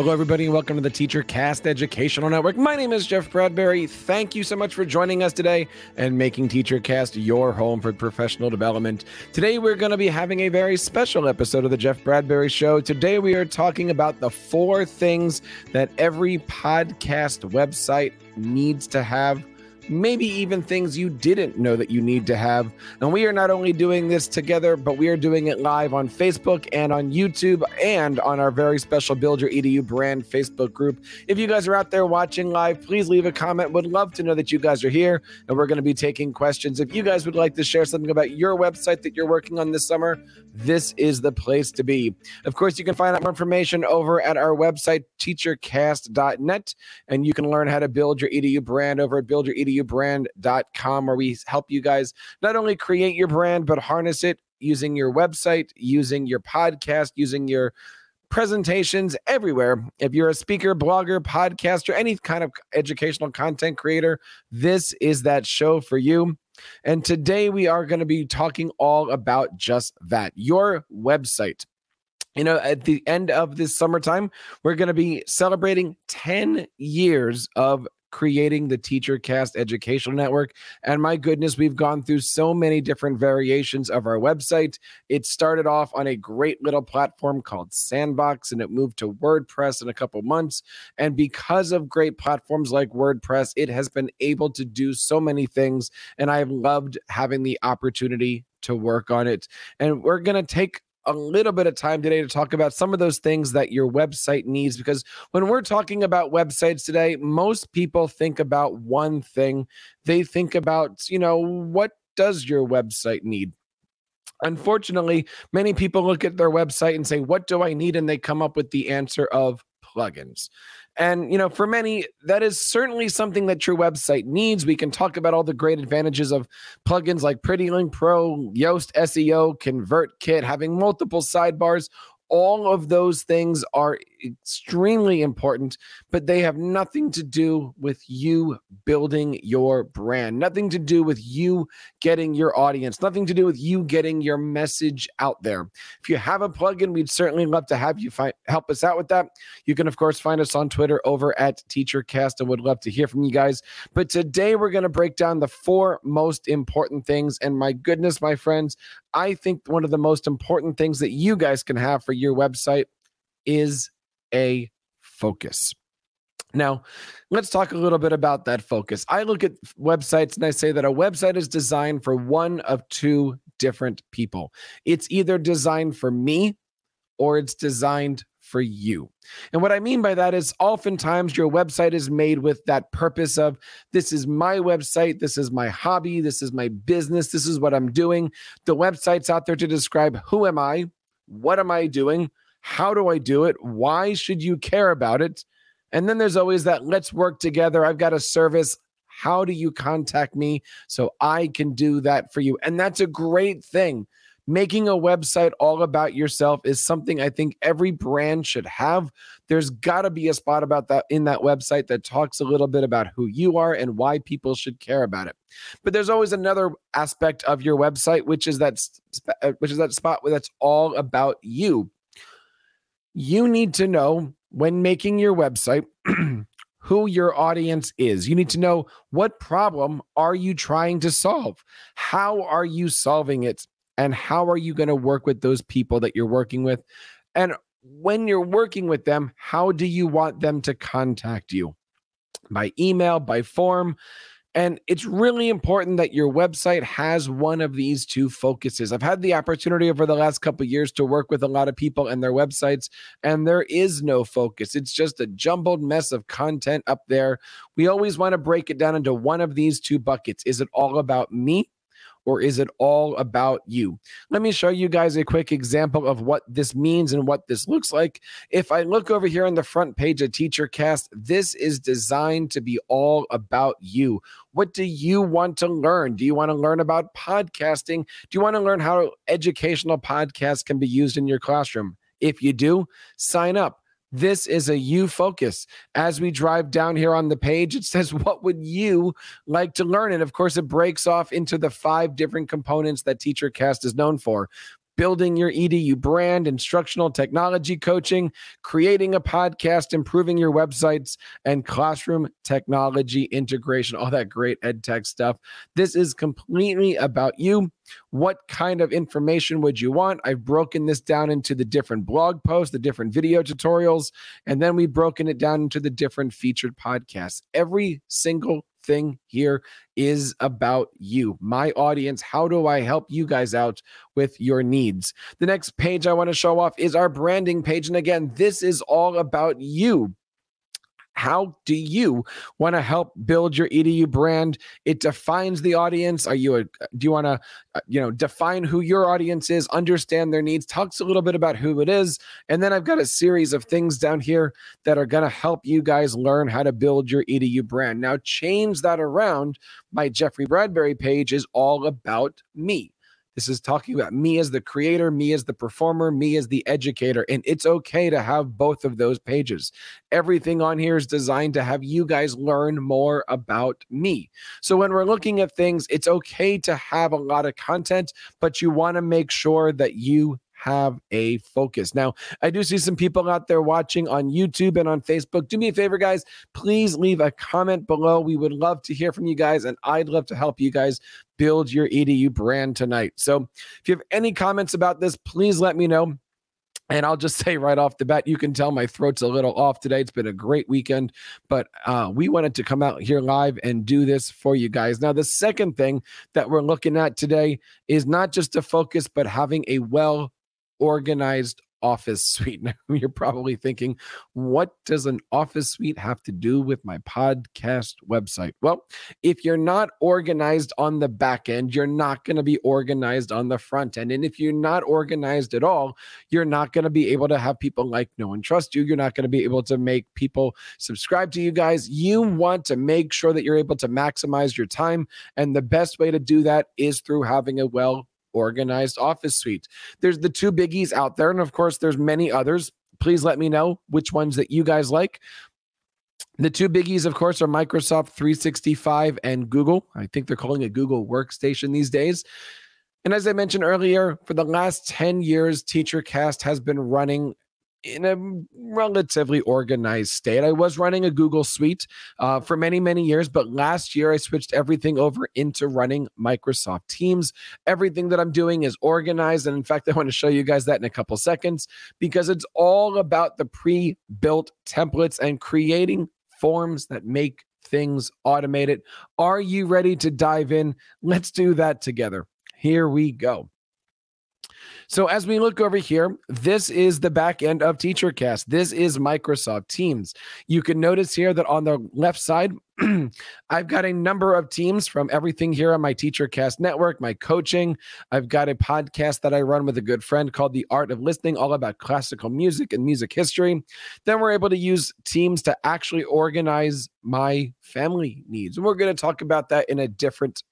Hello, everybody, and welcome to the TeacherCast Educational Network. My name is Jeff Bradbury. Thank you so much for joining us today and making TeacherCast your home for professional development. Today, we're going to be having a very special episode of the Jeff Bradbury Show. Today, we are talking about the four things that every podcast website needs to have maybe even things you didn't know that you need to have. And we are not only doing this together, but we are doing it live on Facebook and on YouTube and on our very special Build Your EDU brand Facebook group. If you guys are out there watching live, please leave a comment. Would love to know that you guys are here and we're going to be taking questions. If you guys would like to share something about your website that you're working on this summer, this is the place to be. Of course, you can find out more information over at our website, teachercast.net, and you can learn how to build your EDU brand over at buildyouredubrand.com, where we help you guys not only create your brand, but harness it using your website, using your podcast, using your presentations everywhere. If you're a speaker, blogger, podcaster, any kind of educational content creator, this is that show for you. And today we are going to be talking all about just that your website. You know, at the end of this summertime, we're going to be celebrating 10 years of creating the TeacherCast Educational Network. And my goodness, we've gone through so many different variations of our website. It started off on a great little platform called Sandbox and it moved to WordPress in a couple months. And because of great platforms like WordPress, it has been able to do so many things. And I've loved having the opportunity to work on it. And we're going to take a little bit of time today to talk about some of those things that your website needs because when we're talking about websites today most people think about one thing. They think about you know what does your website need? Unfortunately many people look at their website and say what do i need? and they come up with the answer of plugins and, you know, for many, that is certainly something that your website needs. We can talk about all the great advantages of plugins like PrettyLink Pro, Yoast SEO, ConvertKit, having multiple sidebars, all of those things are extremely important, but they have nothing to do with you building your brand, nothing to do with you getting your audience, nothing to do with you getting your message out there. If you have a plugin, we'd certainly love to have you find, help us out with that. You can, of course, find us on Twitter over at TeacherCast and would love to hear from you guys. But today we're going to break down the four most important things. And my goodness, my friends, I think one of the most important things that you guys can have for your website is a focus. Now, let's talk a little bit about that focus. I look at websites and I say that a website is designed for one of two different people. It's either designed for me or it's designed for you. And what I mean by that is oftentimes your website is made with that purpose of this is my website, this is my hobby, this is my business, this is what I'm doing. The website's out there to describe who am I, what am I doing, how do I do it, why should you care about it? And then there's always that let's work together. I've got a service. How do you contact me so I can do that for you? And that's a great thing making a website all about yourself is something I think every brand should have. There's got to be a spot about that in that website that talks a little bit about who you are and why people should care about it. But there's always another aspect of your website which is that uh, which is that spot where that's all about you. You need to know when making your website who your audience is. You need to know what problem are you trying to solve? How are you solving it? And how are you going to work with those people that you're working with and when you're working with them how do you want them to contact you by email by form and it's really important that your website has one of these two focuses. I've had the opportunity over the last couple years to work with a lot of people and their websites, and there is no focus. It's just a jumbled mess of content up there. We always want to break it down into one of these two buckets. Is it all about me? Or is it all about you? Let me show you guys a quick example of what this means and what this looks like. If I look over here on the front page of TeacherCast, this is designed to be all about you. What do you want to learn? Do you want to learn about podcasting? Do you want to learn how educational podcasts can be used in your classroom? If you do, sign up. This is a you focus. As we drive down here on the page, it says, What would you like to learn? And of course, it breaks off into the five different components that TeacherCast is known for building your EDU brand, instructional technology coaching, creating a podcast, improving your websites, and classroom technology integration, all that great ed tech stuff. This is completely about you. What kind of information would you want? I've broken this down into the different blog posts, the different video tutorials, and then we've broken it down into the different featured podcasts. Every single thing here is about you, my audience. How do I help you guys out with your needs? The next page I want to show off is our branding page. And again, this is all about you. How do you want to help build your EDU brand? It defines the audience. Are you a, do you want to, uh, you know, define who your audience is, understand their needs, talks a little bit about who it is. And then I've got a series of things down here that are going to help you guys learn how to build your EDU brand. Now, change that around. My Jeffrey Bradbury page is all about me. This is talking about me as the creator, me as the performer, me as the educator. And it's okay to have both of those pages. Everything on here is designed to have you guys learn more about me. So when we're looking at things, it's okay to have a lot of content, but you want to make sure that you have a focus. Now, I do see some people out there watching on YouTube and on Facebook. Do me a favor, guys. Please leave a comment below. We would love to hear from you guys, and I'd love to help you guys build your EDU brand tonight. So if you have any comments about this, please let me know. And I'll just say right off the bat, you can tell my throat's a little off today. It's been a great weekend, but uh, we wanted to come out here live and do this for you guys. Now, the second thing that we're looking at today is not just a focus, but having a well organized office suite. Now, you're probably thinking, what does an office suite have to do with my podcast website? Well, if you're not organized on the back end, you're not going to be organized on the front end. And if you're not organized at all, you're not going to be able to have people like, no and trust you. You're not going to be able to make people subscribe to you guys. You want to make sure that you're able to maximize your time. And the best way to do that is through having a well organized office suite. There's the two biggies out there, and of course, there's many others. Please let me know which ones that you guys like. The two biggies, of course, are Microsoft 365 and Google. I think they're calling it Google Workstation these days. And as I mentioned earlier, for the last 10 years, TeacherCast has been running in a relatively organized state. I was running a Google Suite uh, for many, many years, but last year I switched everything over into running Microsoft Teams. Everything that I'm doing is organized. And in fact, I want to show you guys that in a couple seconds because it's all about the pre built templates and creating forms that make things automated. Are you ready to dive in? Let's do that together. Here we go. So as we look over here, this is the back end of TeacherCast. This is Microsoft Teams. You can notice here that on the left side, I've got a number of teams from everything here on my TeacherCast network, my coaching. I've got a podcast that I run with a good friend called The Art of Listening, all about classical music and music history. Then we're able to use teams to actually organize my family needs. And we're going to talk about that in a different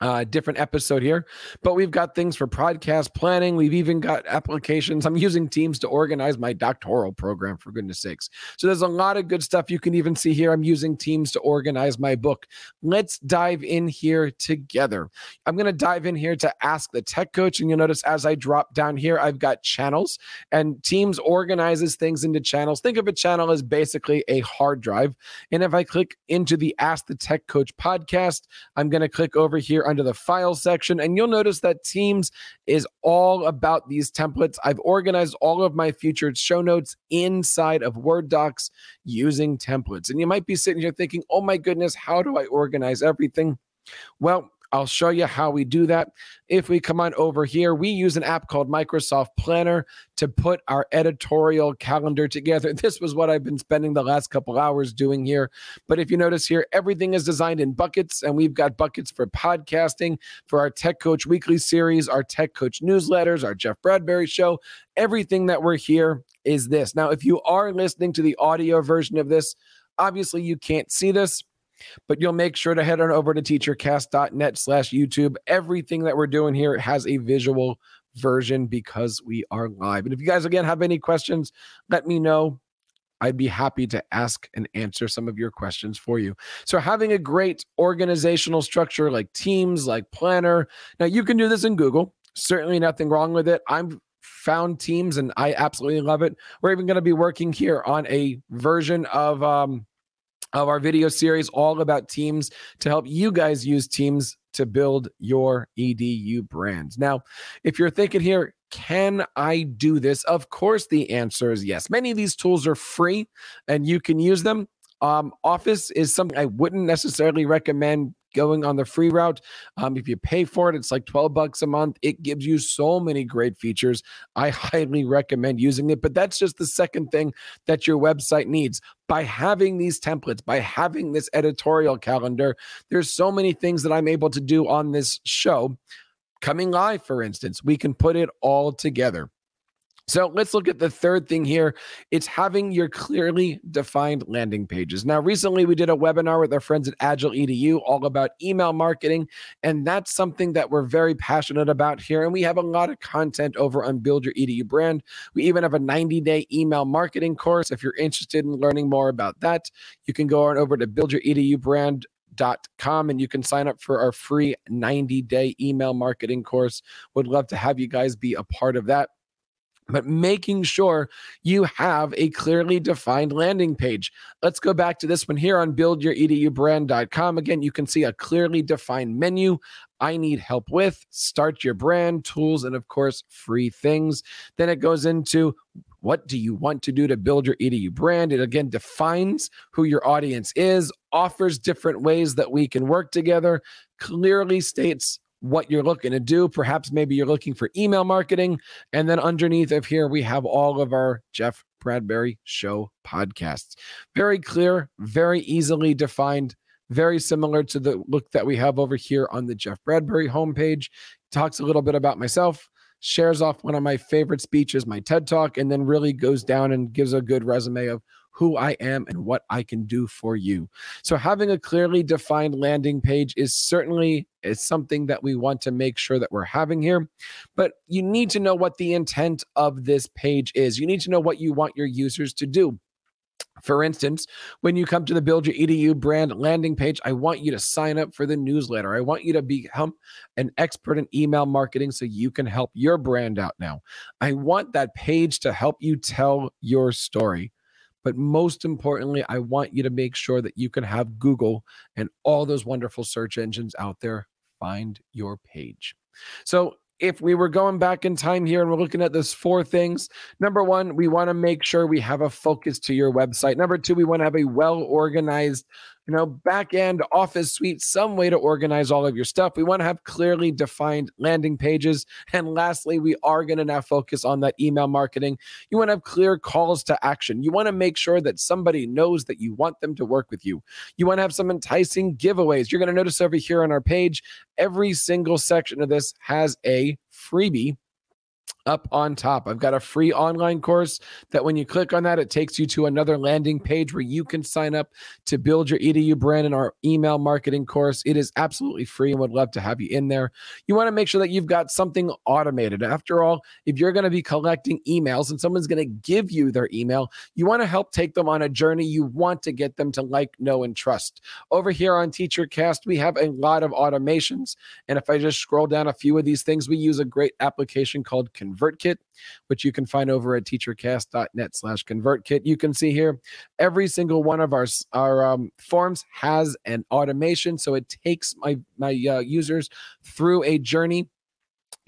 uh, different episode here. But we've got things for podcast planning. We've even got applications. I'm using Teams to organize my doctoral program, for goodness sakes. So there's a lot of good stuff you can even see here. I'm using Teams to organize my book. Let's dive in here together. I'm going to dive in here to ask the tech coach. And you'll notice as I drop down here, I've got channels, and Teams organizes things into channels. Think of a channel as basically a hard drive. And if I click into the Ask the Tech Coach podcast, I'm going to click over here under the file section, and you'll notice that Teams is all about these templates. I've organized all of my featured show notes inside of Word docs using templates. And you might be sitting here thinking, oh my goodness, how do I organize everything? Well, I'll show you how we do that. If we come on over here, we use an app called Microsoft Planner to put our editorial calendar together. This was what I've been spending the last couple hours doing here. But if you notice here, everything is designed in buckets, and we've got buckets for podcasting, for our Tech Coach Weekly series, our Tech Coach newsletters, our Jeff Bradbury show. Everything that we're here is this. Now, if you are listening to the audio version of this, obviously you can't see this but you'll make sure to head on over to teachercast.net slash YouTube. Everything that we're doing here has a visual version because we are live. And if you guys, again, have any questions, let me know. I'd be happy to ask and answer some of your questions for you. So, having a great organizational structure like Teams, like Planner. Now, you can do this in Google. Certainly nothing wrong with it. I'm found Teams and I absolutely love it. We're even going to be working here on a version of um, of our video series all about teams to help you guys use teams to build your edu brand. Now if you're thinking here can i do this? Of course the answer is yes. Many of these tools are free and you can use them um, office is something i wouldn't necessarily recommend going on the free route. Um, if you pay for it, it's like 12 bucks a month. It gives you so many great features. I highly recommend using it, but that's just the second thing that your website needs. By having these templates, by having this editorial calendar, there's so many things that I'm able to do on this show. Coming live, for instance, we can put it all together. So let's look at the third thing here. It's having your clearly defined landing pages. Now, recently we did a webinar with our friends at Agile EDU all about email marketing, and that's something that we're very passionate about here. And we have a lot of content over on Build Your EDU Brand. We even have a 90 day email marketing course. If you're interested in learning more about that, you can go on over to Build Your EDU Brand dot com and you can sign up for our free 90 day email marketing course would love to have you guys be a part of that but making sure you have a clearly defined landing page. Let's go back to this one here on buildyouredubrand.com. Again, you can see a clearly defined menu. I need help with, start your brand, tools, and of course, free things. Then it goes into what do you want to do to build your EDU brand? It again defines who your audience is, offers different ways that we can work together, clearly states what you're looking to do. Perhaps maybe you're looking for email marketing. And then underneath of here, we have all of our Jeff Bradbury Show podcasts. Very clear, very easily defined, very similar to the look that we have over here on the Jeff Bradbury homepage. Talks a little bit about myself, shares off one of my favorite speeches, my TED Talk, and then really goes down and gives a good resume of who I am and what I can do for you. So having a clearly defined landing page is certainly is something that we want to make sure that we're having here. But you need to know what the intent of this page is. You need to know what you want your users to do. For instance, when you come to the Build Your EDU brand landing page, I want you to sign up for the newsletter. I want you to become an expert in email marketing so you can help your brand out now. I want that page to help you tell your story. But most importantly, I want you to make sure that you can have Google and all those wonderful search engines out there find your page. So if we were going back in time here and we're looking at those four things number one we want to make sure we have a focus to your website number two we want to have a well organized you know, back end office suite, some way to organize all of your stuff. We want to have clearly defined landing pages. And lastly, we are going to now focus on that email marketing. You want to have clear calls to action. You want to make sure that somebody knows that you want them to work with you. You want to have some enticing giveaways. You're going to notice over here on our page, every single section of this has a freebie up on top. I've got a free online course that when you click on that, it takes you to another landing page where you can sign up to build your EDU brand in our email marketing course. It is absolutely free and would love to have you in there. You want to make sure that you've got something automated. After all, if you're going to be collecting emails and someone's going to give you their email, you want to help take them on a journey. You want to get them to like, know, and trust. Over here on TeacherCast, we have a lot of automations. And if I just scroll down a few of these things, we use a great application called ConvertKit, which you can find over at teachercast.net slash ConvertKit. You can see here every single one of our, our um, forms has an automation. So it takes my, my uh, users through a journey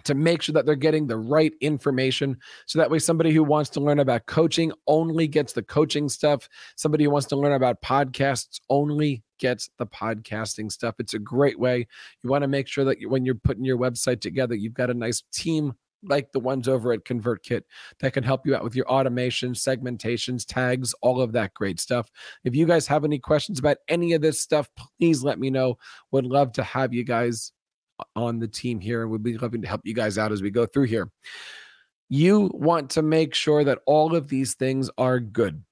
to make sure that they're getting the right information. So that way, somebody who wants to learn about coaching only gets the coaching stuff. Somebody who wants to learn about podcasts only gets the podcasting stuff. It's a great way. You want to make sure that when you're putting your website together, you've got a nice team like the ones over at ConvertKit that can help you out with your automation, segmentations, tags, all of that great stuff. If you guys have any questions about any of this stuff, please let me know. Would love to have you guys on the team here and we'd be loving to help you guys out as we go through here. You want to make sure that all of these things are good.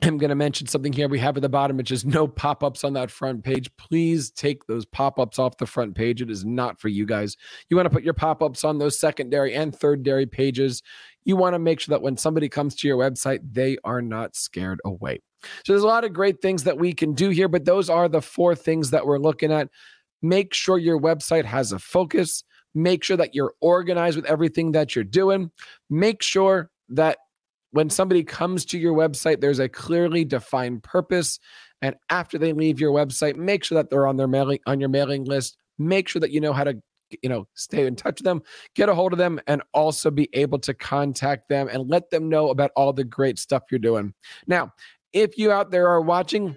I'm going to mention something here we have at the bottom, which is no pop ups on that front page. Please take those pop ups off the front page. It is not for you guys. You want to put your pop ups on those secondary and thirdary pages. You want to make sure that when somebody comes to your website, they are not scared away. So there's a lot of great things that we can do here, but those are the four things that we're looking at. Make sure your website has a focus. Make sure that you're organized with everything that you're doing. Make sure that when somebody comes to your website, there's a clearly defined purpose. And after they leave your website, make sure that they're on their mailing on your mailing list. Make sure that you know how to you know stay in touch with them get a hold of them and also be able to contact them and let them know about all the great stuff you're doing now if you out there are watching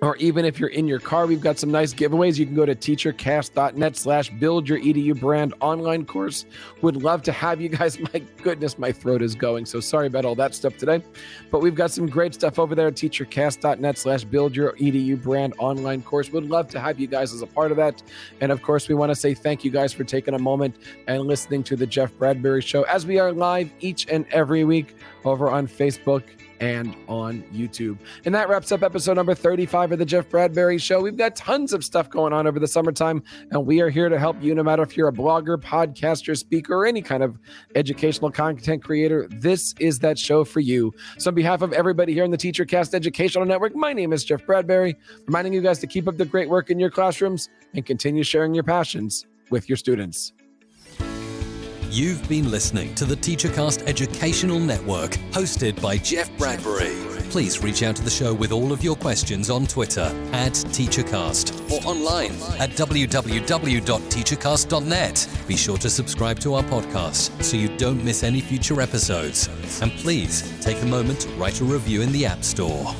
or even if you're in your car, we've got some nice giveaways. You can go to teachercast.net slash build your EDU brand online course. Would love to have you guys. My goodness, my throat is going. So sorry about all that stuff today. But we've got some great stuff over there at teachercast.net slash build your EDU brand online course. Would love to have you guys as a part of that. And of course, we want to say thank you guys for taking a moment and listening to the Jeff Bradbury Show as we are live each and every week over on Facebook and on YouTube. And that wraps up episode number 35 of the Jeff Bradbury Show. We've got tons of stuff going on over the summertime, and we are here to help you no matter if you're a blogger, podcaster, speaker, or any kind of educational content creator. This is that show for you. So, on behalf of everybody here in the TeacherCast Educational Network, my name is Jeff Bradbury, reminding you guys to keep up the great work in your classrooms and continue sharing your passions with your students. You've been listening to the TeacherCast Educational Network, hosted by Jeff Bradbury. Please reach out to the show with all of your questions on Twitter at TeacherCast or online at www.teachercast.net. Be sure to subscribe to our podcast so you don't miss any future episodes. And please take a moment to write a review in the App Store.